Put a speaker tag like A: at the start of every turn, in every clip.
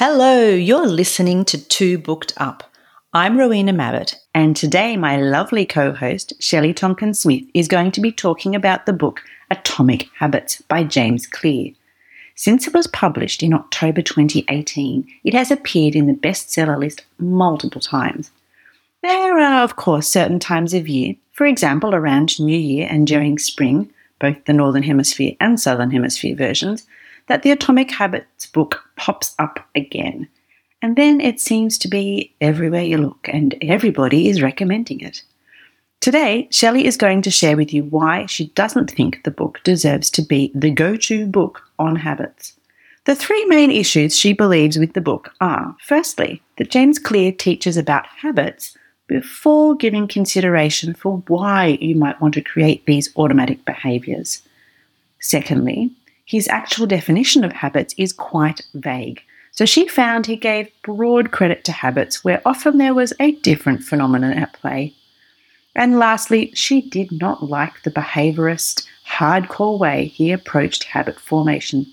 A: Hello, you're listening to Two Booked Up. I'm Rowena Mabbott, and today my lovely co host, Shelley Tonkin Smith, is going to be talking about the book Atomic Habits by James Clear. Since it was published in October 2018, it has appeared in the bestseller list multiple times. There are, of course, certain times of year, for example, around New Year and during spring, both the Northern Hemisphere and Southern Hemisphere versions, that the Atomic Habits book pops up again. And then it seems to be everywhere you look, and everybody is recommending it. Today, Shelley is going to share with you why she doesn't think the book deserves to be the go to book on habits. The three main issues she believes with the book are firstly, that James Clear teaches about habits before giving consideration for why you might want to create these automatic behaviors. Secondly, his actual definition of habits is quite vague. So she found he gave broad credit to habits where often there was a different phenomenon at play. And lastly, she did not like the behaviorist, hardcore way he approached habit formation.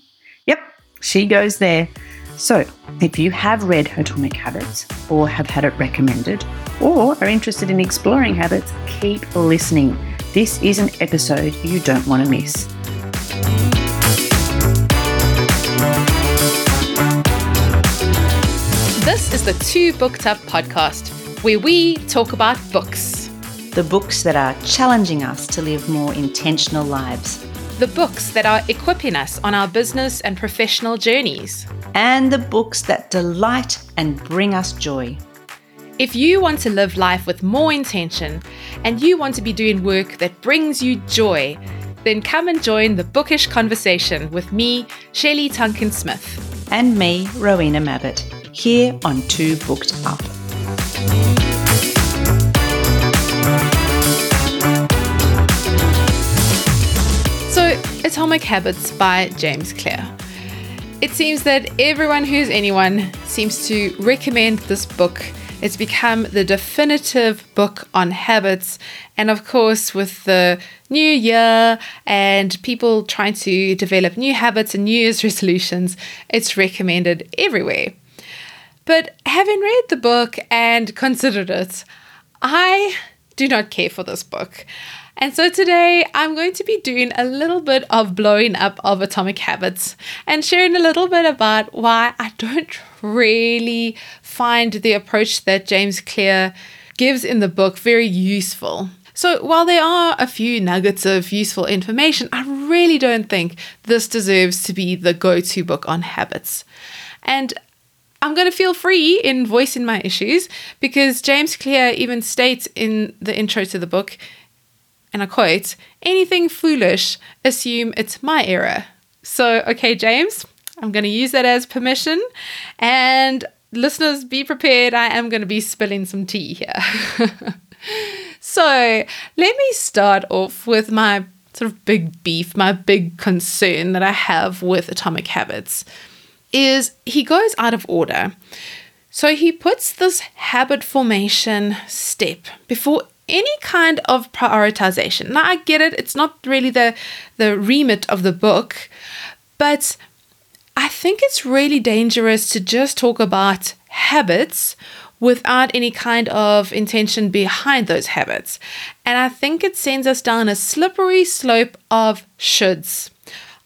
A: Yep, she goes there. So, if you have read Atomic Habits or have had it recommended or are interested in exploring habits, keep listening. This is an episode you don't want to miss.
B: The Two Booked Up podcast, where we talk about books.
A: The books that are challenging us to live more intentional lives.
B: The books that are equipping us on our business and professional journeys.
A: And the books that delight and bring us joy.
B: If you want to live life with more intention and you want to be doing work that brings you joy, then come and join the bookish conversation with me, Shelley Tonkin Smith.
A: And me, Rowena Mabbott here on Two Booked Up.
B: So, Atomic Habits by James Clear. It seems that everyone who's anyone seems to recommend this book. It's become the definitive book on habits. And of course, with the new year and people trying to develop new habits and New Year's resolutions, it's recommended everywhere. But having read the book and considered it, I do not care for this book. And so today I'm going to be doing a little bit of blowing up of atomic habits and sharing a little bit about why I don't really find the approach that James Clear gives in the book very useful. So, while there are a few nuggets of useful information, I really don't think this deserves to be the go to book on habits. And I'm going to feel free in voicing my issues because James Clear even states in the intro to the book, and I quote, anything foolish, assume it's my error. So, okay, James, I'm going to use that as permission. And listeners, be prepared. I am going to be spilling some tea here. so, let me start off with my sort of big beef, my big concern that I have with atomic habits is he goes out of order. So he puts this habit formation step before any kind of prioritization. Now I get it, it's not really the the remit of the book, but I think it's really dangerous to just talk about habits without any kind of intention behind those habits. And I think it sends us down a slippery slope of shoulds.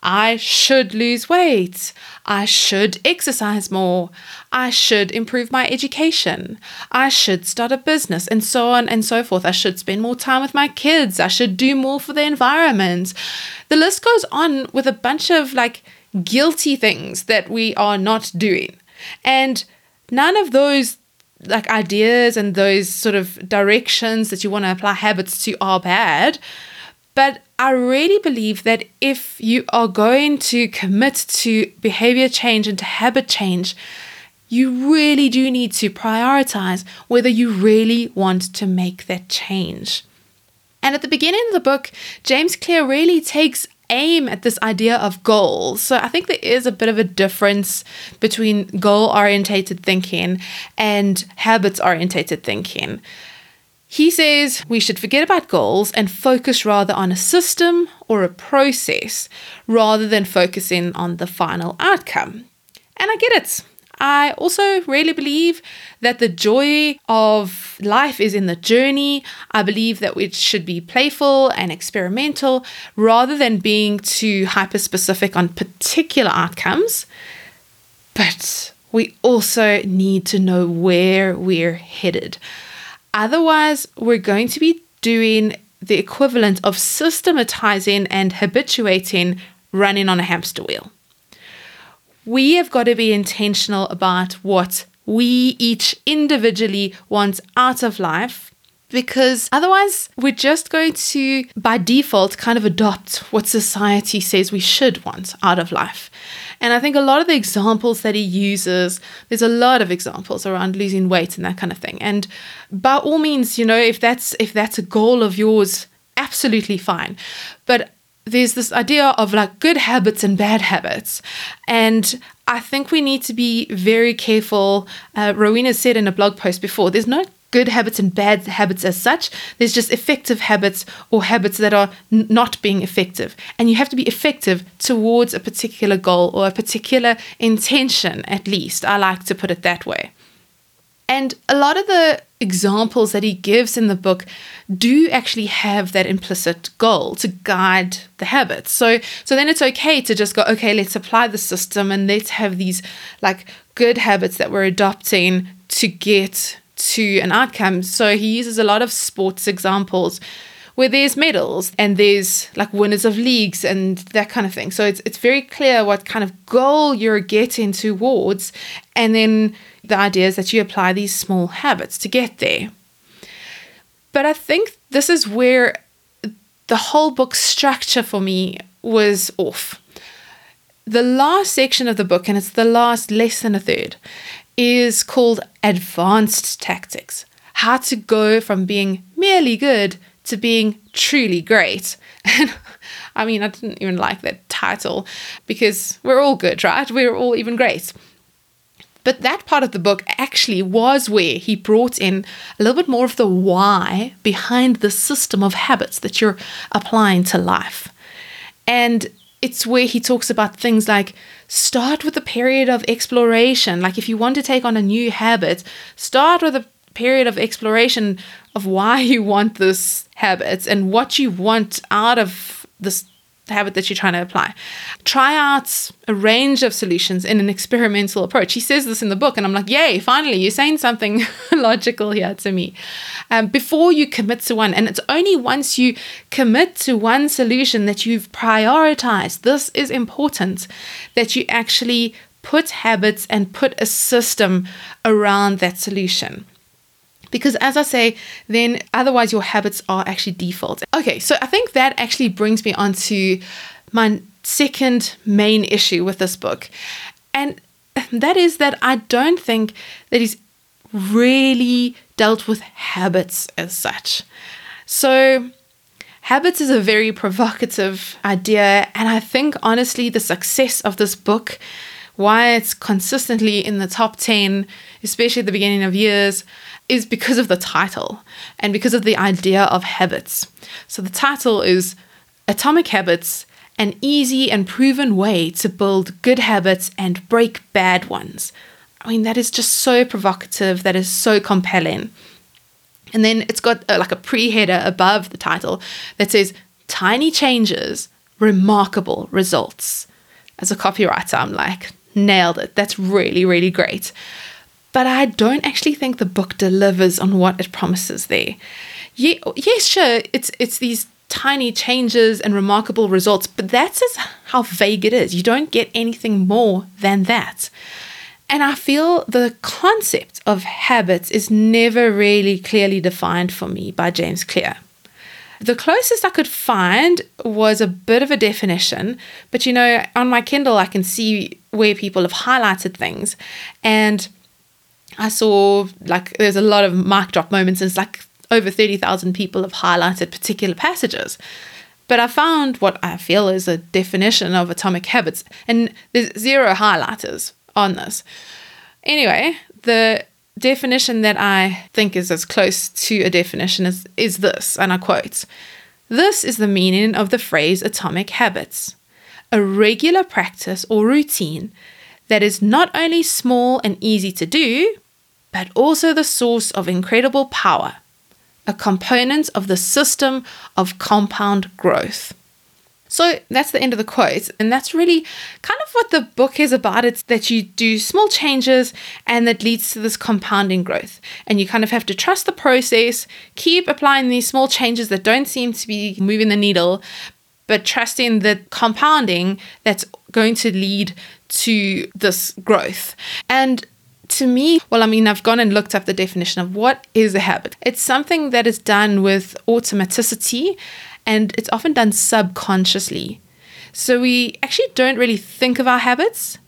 B: I should lose weight. I should exercise more. I should improve my education. I should start a business, and so on and so forth. I should spend more time with my kids. I should do more for the environment. The list goes on with a bunch of like guilty things that we are not doing. And none of those like ideas and those sort of directions that you want to apply habits to are bad. But I really believe that if you are going to commit to behavior change and to habit change, you really do need to prioritize whether you really want to make that change. And at the beginning of the book, James Clear really takes aim at this idea of goals. So I think there is a bit of a difference between goal orientated thinking and habits orientated thinking. He says we should forget about goals and focus rather on a system or a process rather than focusing on the final outcome. And I get it. I also really believe that the joy of life is in the journey. I believe that it should be playful and experimental rather than being too hyper specific on particular outcomes. But we also need to know where we're headed. Otherwise, we're going to be doing the equivalent of systematizing and habituating running on a hamster wheel. We have got to be intentional about what we each individually want out of life because otherwise we're just going to by default kind of adopt what society says we should want out of life and i think a lot of the examples that he uses there's a lot of examples around losing weight and that kind of thing and by all means you know if that's if that's a goal of yours absolutely fine but there's this idea of like good habits and bad habits. And I think we need to be very careful. Uh, Rowena said in a blog post before there's no good habits and bad habits as such. There's just effective habits or habits that are n- not being effective. And you have to be effective towards a particular goal or a particular intention, at least. I like to put it that way. And a lot of the examples that he gives in the book do actually have that implicit goal to guide the habits. So so then it's okay to just go okay, let's apply the system and let's have these like good habits that we're adopting to get to an outcome. So he uses a lot of sports examples where there's medals and there's like winners of leagues and that kind of thing. So it's it's very clear what kind of goal you're getting towards and then the idea is that you apply these small habits to get there. But I think this is where the whole book structure for me was off. The last section of the book, and it's the last less than a third, is called Advanced Tactics How to Go from Being Merely Good to Being Truly Great. I mean, I didn't even like that title because we're all good, right? We're all even great. But that part of the book actually was where he brought in a little bit more of the why behind the system of habits that you're applying to life. And it's where he talks about things like start with a period of exploration. Like if you want to take on a new habit, start with a period of exploration of why you want this habit and what you want out of this habit that you're trying to apply. Try out a range of solutions in an experimental approach. He says this in the book, and I'm like, yay, finally, you're saying something logical here to me. Um, before you commit to one, and it's only once you commit to one solution that you've prioritized, this is important, that you actually put habits and put a system around that solution. Because as I say, then otherwise your habits are actually default. Okay, so I think that actually brings me on to my second main issue with this book. And that is that I don't think that he's really dealt with habits as such. So, habits is a very provocative idea, and I think honestly, the success of this book, why it's consistently in the top 10, especially at the beginning of years, is because of the title and because of the idea of habits. So the title is Atomic Habits An Easy and Proven Way to Build Good Habits and Break Bad Ones. I mean, that is just so provocative, that is so compelling. And then it's got uh, like a pre header above the title that says Tiny Changes, Remarkable Results. As a copywriter, I'm like, nailed it. That's really, really great but I don't actually think the book delivers on what it promises there. Yeah, yes, sure, it's it's these tiny changes and remarkable results, but that's just how vague it is. You don't get anything more than that. And I feel the concept of habits is never really clearly defined for me by James Clear. The closest I could find was a bit of a definition, but you know, on my Kindle, I can see where people have highlighted things. And I saw like there's a lot of mic drop moments. And it's like over 30,000 people have highlighted particular passages. But I found what I feel is a definition of atomic habits, and there's zero highlighters on this. Anyway, the definition that I think is as close to a definition is, is this, and I quote This is the meaning of the phrase atomic habits a regular practice or routine that is not only small and easy to do, but also the source of incredible power, a component of the system of compound growth. So that's the end of the quote. And that's really kind of what the book is about. It's that you do small changes and that leads to this compounding growth. And you kind of have to trust the process, keep applying these small changes that don't seem to be moving the needle, but trusting the compounding that's going to lead to this growth. And to me, well, I mean, I've gone and looked up the definition of what is a habit. It's something that is done with automaticity and it's often done subconsciously. So we actually don't really think of our habits.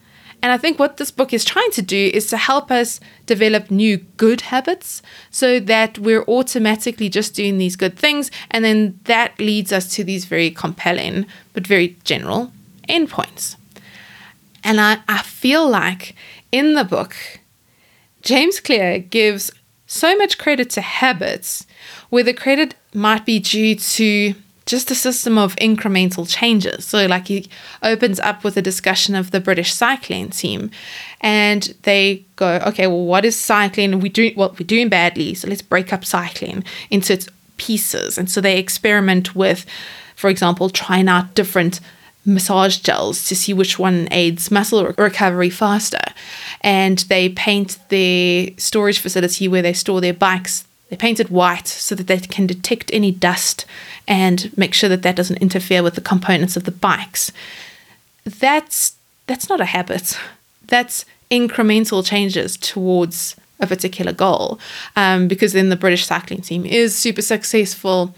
B: And I think what this book is trying to do is to help us develop new good habits so that we're automatically just doing these good things. And then that leads us to these very compelling but very general endpoints. And I, I feel like in the book, James Clear gives so much credit to habits where the credit might be due to just a system of incremental changes. So, like, he opens up with a discussion of the British cycling team, and they go, "Okay, well, what is cycling? We do what we're doing badly, so let's break up cycling into its pieces." And so they experiment with, for example, trying out different massage gels to see which one aids muscle recovery faster. And they paint their storage facility where they store their bikes. They paint it white so that they can detect any dust and make sure that that doesn't interfere with the components of the bikes. That's that's not a habit. That's incremental changes towards a particular goal. Um, because then the British cycling team is super successful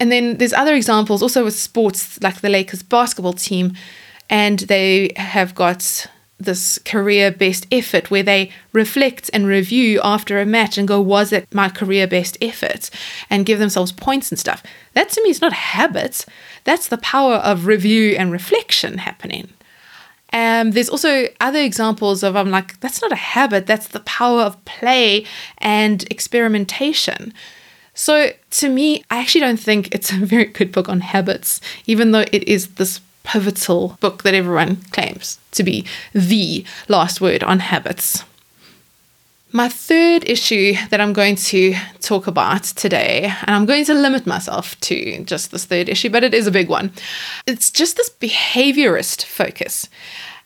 B: and then there's other examples also with sports like the Lakers basketball team, and they have got this career best effort where they reflect and review after a match and go, was it my career best effort? And give themselves points and stuff. That to me is not habits. That's the power of review and reflection happening. Um, there's also other examples of I'm like, that's not a habit, that's the power of play and experimentation. So to me, I actually don't think it's a very good book on habits, even though it is this pivotal book that everyone claims to be the last word on habits. My third issue that I'm going to talk about today, and I'm going to limit myself to just this third issue, but it is a big one. It's just this behaviorist focus.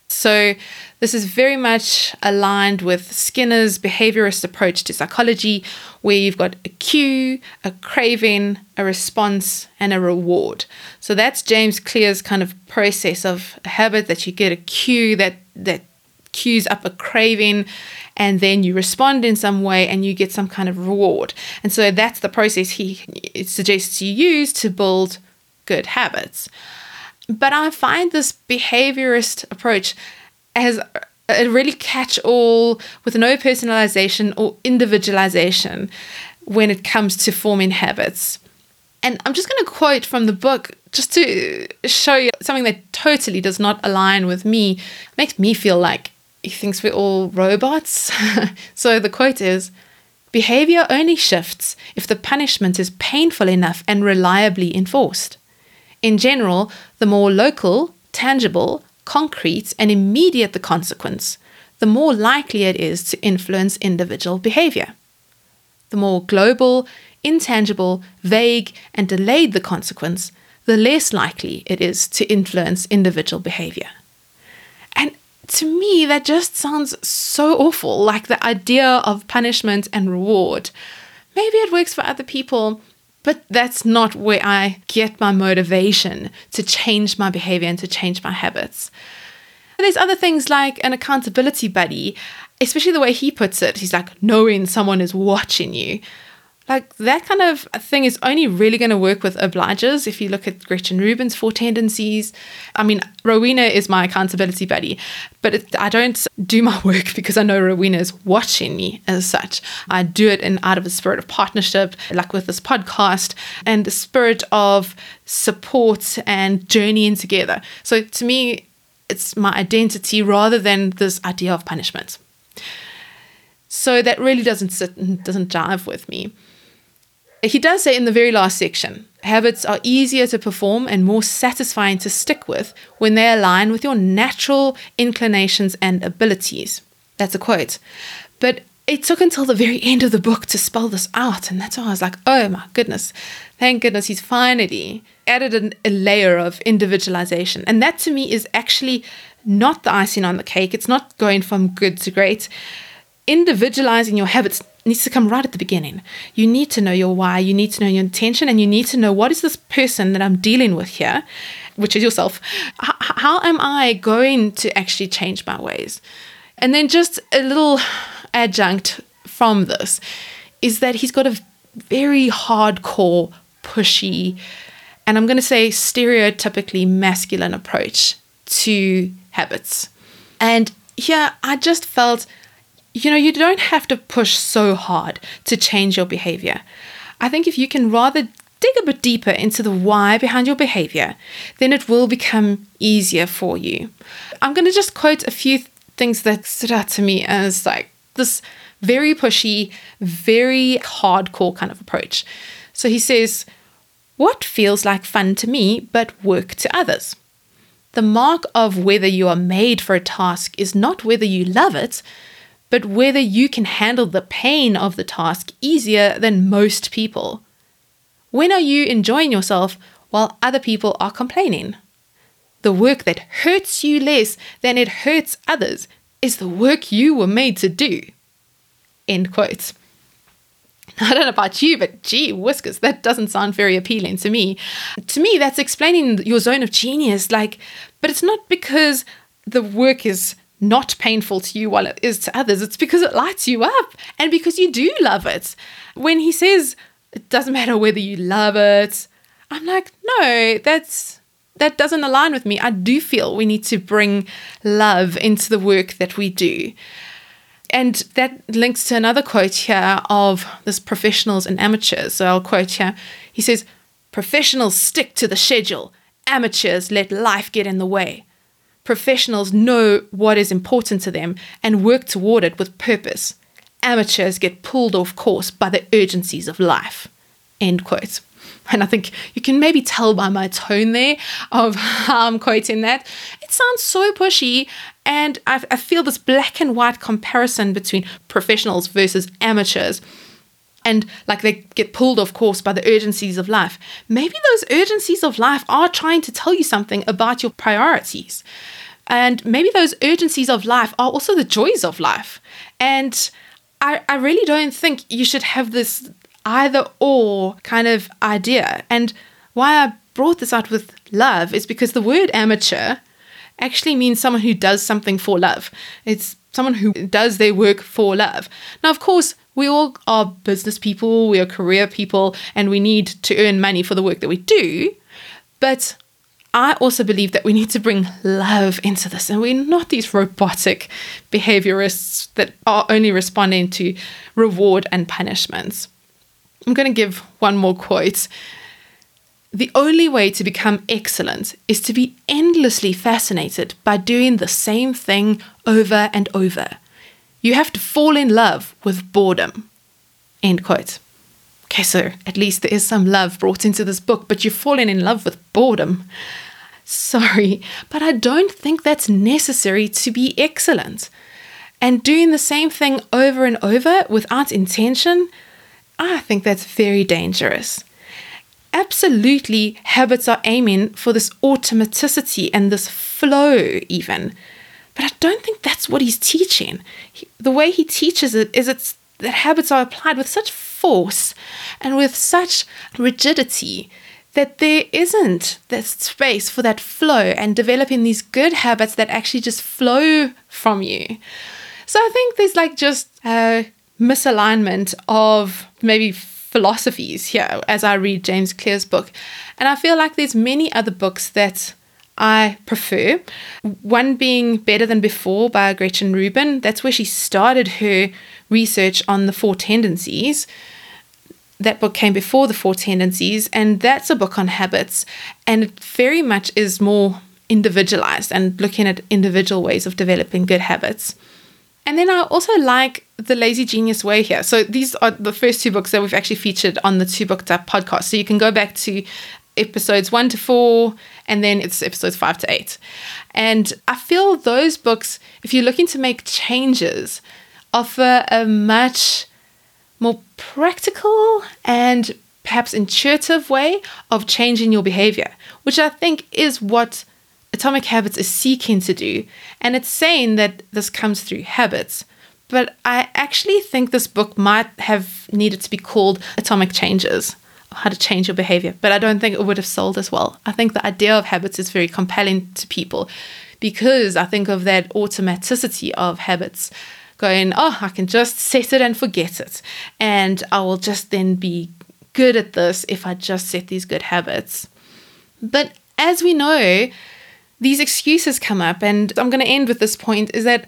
B: So, this is very much aligned with Skinner's behaviorist approach to psychology, where you've got a cue, a craving, a response, and a reward. So that's James Clear's kind of process of a habit that you get a cue that that cues up a craving and then you respond in some way and you get some kind of reward. And so that's the process he suggests you use to build good habits. But I find this behaviorist approach as a really catch all with no personalization or individualization when it comes to forming habits. And I'm just going to quote from the book just to show you something that totally does not align with me. It makes me feel like he thinks we're all robots. so the quote is Behavior only shifts if the punishment is painful enough and reliably enforced. In general, the more local, tangible, concrete, and immediate the consequence, the more likely it is to influence individual behavior. The more global, intangible, vague, and delayed the consequence, the less likely it is to influence individual behavior. And to me, that just sounds so awful like the idea of punishment and reward. Maybe it works for other people, but that's not where I get my motivation to change my behavior and to change my habits. But there's other things like an accountability buddy, especially the way he puts it. He's like, knowing someone is watching you. Like that kind of thing is only really going to work with obligers. If you look at Gretchen Rubin's four tendencies, I mean, Rowena is my accountability buddy, but it, I don't do my work because I know Rowena is watching me as such. I do it in out of a spirit of partnership, like with this podcast, and the spirit of support and journeying together. So to me, it's my identity rather than this idea of punishment. So that really doesn't sit doesn't jive with me. He does say in the very last section Habits are easier to perform and more satisfying to stick with when they align with your natural inclinations and abilities. That's a quote. But it took until the very end of the book to spell this out. And that's why I was like, oh my goodness, thank goodness he's finally added an, a layer of individualization. And that to me is actually not the icing on the cake. It's not going from good to great. Individualizing your habits needs to come right at the beginning. You need to know your why, you need to know your intention, and you need to know what is this person that I'm dealing with here, which is yourself. H- how am I going to actually change my ways? And then just a little adjunct from this is that he's got a very hardcore, pushy, and I'm going to say stereotypically masculine approach to habits. And here I just felt, you know, you don't have to push so hard to change your behavior. I think if you can rather dig a bit deeper into the why behind your behavior, then it will become easier for you. I'm going to just quote a few things that stood out to me as like this very pushy, very hardcore kind of approach. So he says, What feels like fun to me but work to others? The mark of whether you are made for a task is not whether you love it, but whether you can handle the pain of the task easier than most people. When are you enjoying yourself while other people are complaining? The work that hurts you less than it hurts others is the work you were made to do. End quote. I don't know about you, but gee whiskers, that doesn't sound very appealing to me. To me, that's explaining your zone of genius. Like, but it's not because the work is not painful to you while it is to others. It's because it lights you up and because you do love it. When he says it doesn't matter whether you love it, I'm like, no, that's that doesn't align with me. I do feel we need to bring love into the work that we do. And that links to another quote here of this professionals and amateurs. So I'll quote here. He says, Professionals stick to the schedule, amateurs let life get in the way. Professionals know what is important to them and work toward it with purpose. Amateurs get pulled off course by the urgencies of life. End quote. And I think you can maybe tell by my tone there of how I'm quoting that. It sounds so pushy, and I, I feel this black and white comparison between professionals versus amateurs and like they get pulled off course by the urgencies of life. Maybe those urgencies of life are trying to tell you something about your priorities. And maybe those urgencies of life are also the joys of life. And I, I really don't think you should have this either or kind of idea. And why I brought this out with love is because the word amateur actually means someone who does something for love. It's someone who does their work for love. Now, of course, we all are business people, we are career people, and we need to earn money for the work that we do. But I also believe that we need to bring love into this, and we're not these robotic behaviorists that are only responding to reward and punishments. I'm going to give one more quote. The only way to become excellent is to be endlessly fascinated by doing the same thing over and over. You have to fall in love with boredom. End quote. Okay, so at least there is some love brought into this book, but you're falling in love with boredom. Sorry, but I don't think that's necessary to be excellent. And doing the same thing over and over without intention I think that's very dangerous. Absolutely, habits are aiming for this automaticity and this flow, even. But I don't think that's what he's teaching. He, the way he teaches it is it's that habits are applied with such force and with such rigidity that there isn't that space for that flow and developing these good habits that actually just flow from you. So I think there's like just a misalignment of maybe philosophies here as I read James Clear's book. And I feel like there's many other books that I prefer. One being Better Than Before by Gretchen Rubin. That's where she started her research on the four tendencies. That book came before the four tendencies, and that's a book on habits. And it very much is more individualized and looking at individual ways of developing good habits. And then I also like the Lazy Genius Way here. So these are the first two books that we've actually featured on the Two Booked Up podcast. So you can go back to episodes one to four, and then it's episodes five to eight. And I feel those books, if you're looking to make changes, offer a much more practical and perhaps intuitive way of changing your behavior, which I think is what Atomic Habits is seeking to do. And it's saying that this comes through habits. But I actually think this book might have needed to be called Atomic Changes how to change your behavior, but I don't think it would have sold as well. I think the idea of habits is very compelling to people because I think of that automaticity of habits going, oh, I can just set it and forget it. And I will just then be good at this if I just set these good habits. But as we know, these excuses come up, and I'm going to end with this point is that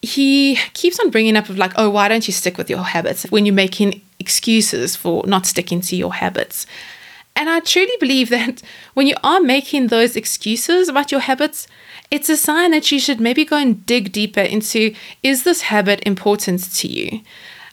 B: he keeps on bringing up of like, oh, why don't you stick with your habits when you're making excuses for not sticking to your habits? And I truly believe that when you are making those excuses about your habits, it's a sign that you should maybe go and dig deeper into is this habit important to you?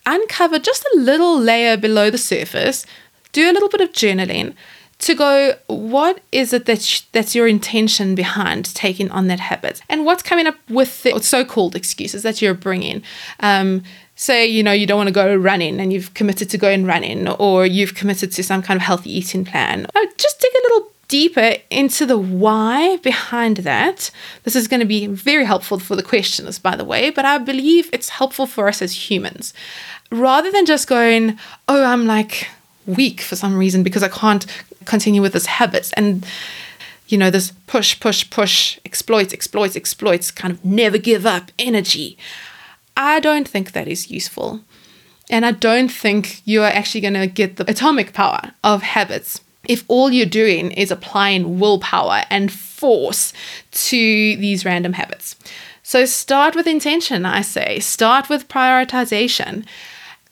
B: Uncover just a little layer below the surface, do a little bit of journaling, to go what is it that sh- that's your intention behind taking on that habit and what's coming up with the so-called excuses that you're bringing um, say you know you don't want to go running and you've committed to going running or you've committed to some kind of healthy eating plan. Uh, just dig a little deeper into the why behind that. This is going to be very helpful for the questioners by the way but i believe it's helpful for us as humans. Rather than just going oh i'm like weak for some reason because I can't continue with this habit and you know this push push push exploits exploits exploits kind of never give up energy i don't think that is useful. And i don't think you are actually going to get the atomic power of habits if all you're doing is applying willpower and force to these random habits. So start with intention i say. Start with prioritization.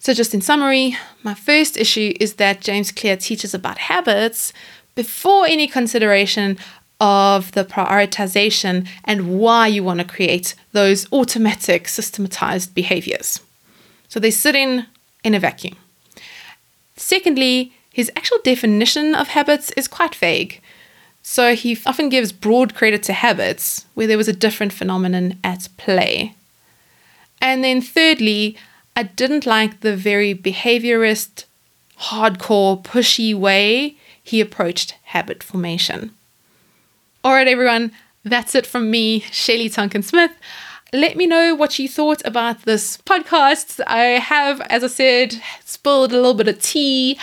B: So, just in summary, my first issue is that James Clear teaches about habits before any consideration of the prioritization and why you want to create those automatic systematized behaviors. So, they sit in in a vacuum. Secondly, his actual definition of habits is quite vague. So he often gives broad credit to habits where there was a different phenomenon at play. And then thirdly, I didn't like the very behaviorist, hardcore, pushy way he approached habit formation. All right, everyone, that's it from me, Shelley Tonkin Smith. Let me know what you thought about this podcast. I have, as I said, spilled a little bit of tea,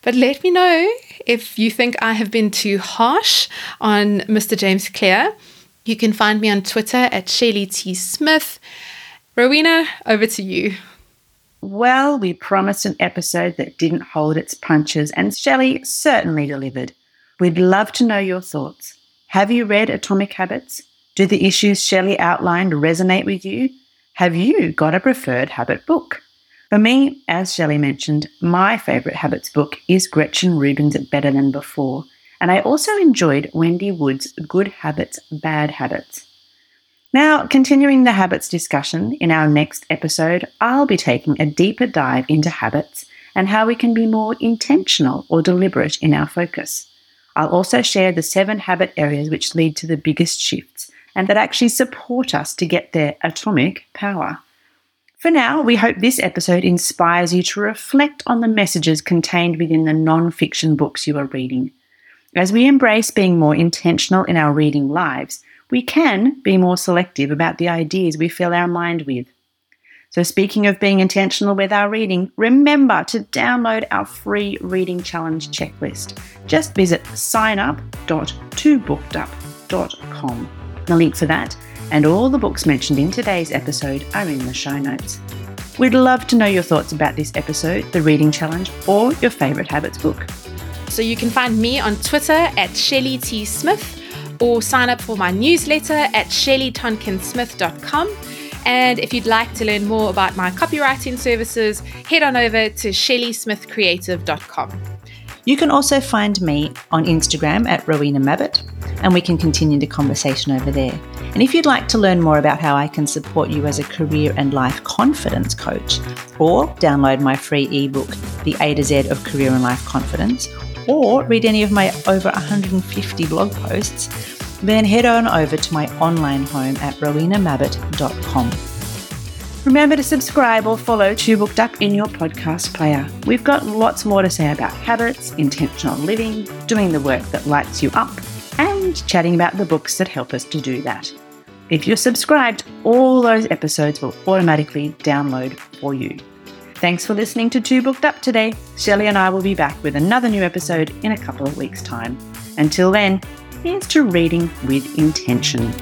B: but let me know if you think I have been too harsh on Mr. James Clear. You can find me on Twitter at Shelley T. Smith. Rowena, over to you.
A: Well, we promised an episode that didn't hold its punches, and Shelley certainly delivered. We'd love to know your thoughts. Have you read Atomic Habits? Do the issues Shelley outlined resonate with you? Have you got a preferred habit book? For me, as Shelley mentioned, my favourite habits book is Gretchen Rubin's Better Than Before, and I also enjoyed Wendy Wood's Good Habits, Bad Habits. Now, continuing the habits discussion, in our next episode, I'll be taking a deeper dive into habits and how we can be more intentional or deliberate in our focus. I'll also share the seven habit areas which lead to the biggest shifts and that actually support us to get their atomic power. For now, we hope this episode inspires you to reflect on the messages contained within the non fiction books you are reading. As we embrace being more intentional in our reading lives, we can be more selective about the ideas we fill our mind with. So, speaking of being intentional with our reading, remember to download our free reading challenge checklist. Just visit signup.twobookedup.com. The link for that and all the books mentioned in today's episode are in the show notes. We'd love to know your thoughts about this episode, the reading challenge, or your favourite habits book.
B: So you can find me on Twitter at Shelley T. Smith or sign up for my newsletter at shelleytonkinsmith.com. And if you'd like to learn more about my copywriting services, head on over to shelleysmithcreative.com.
A: You can also find me on Instagram at Rowena Mabbott, and we can continue the conversation over there. And if you'd like to learn more about how I can support you as a career and life confidence coach, or download my free ebook, The A to Z of Career and Life Confidence, or read any of my over 150 blog posts, then head on over to my online home at rowenamabbott.com. Remember to subscribe or follow Two Booked Up in your podcast player. We've got lots more to say about habits, intentional living, doing the work that lights you up, and chatting about the books that help us to do that. If you're subscribed, all those episodes will automatically download for you. Thanks for listening to Two Booked Up today. Shelley and I will be back with another new episode in a couple of weeks' time. Until then, here's to reading with intention.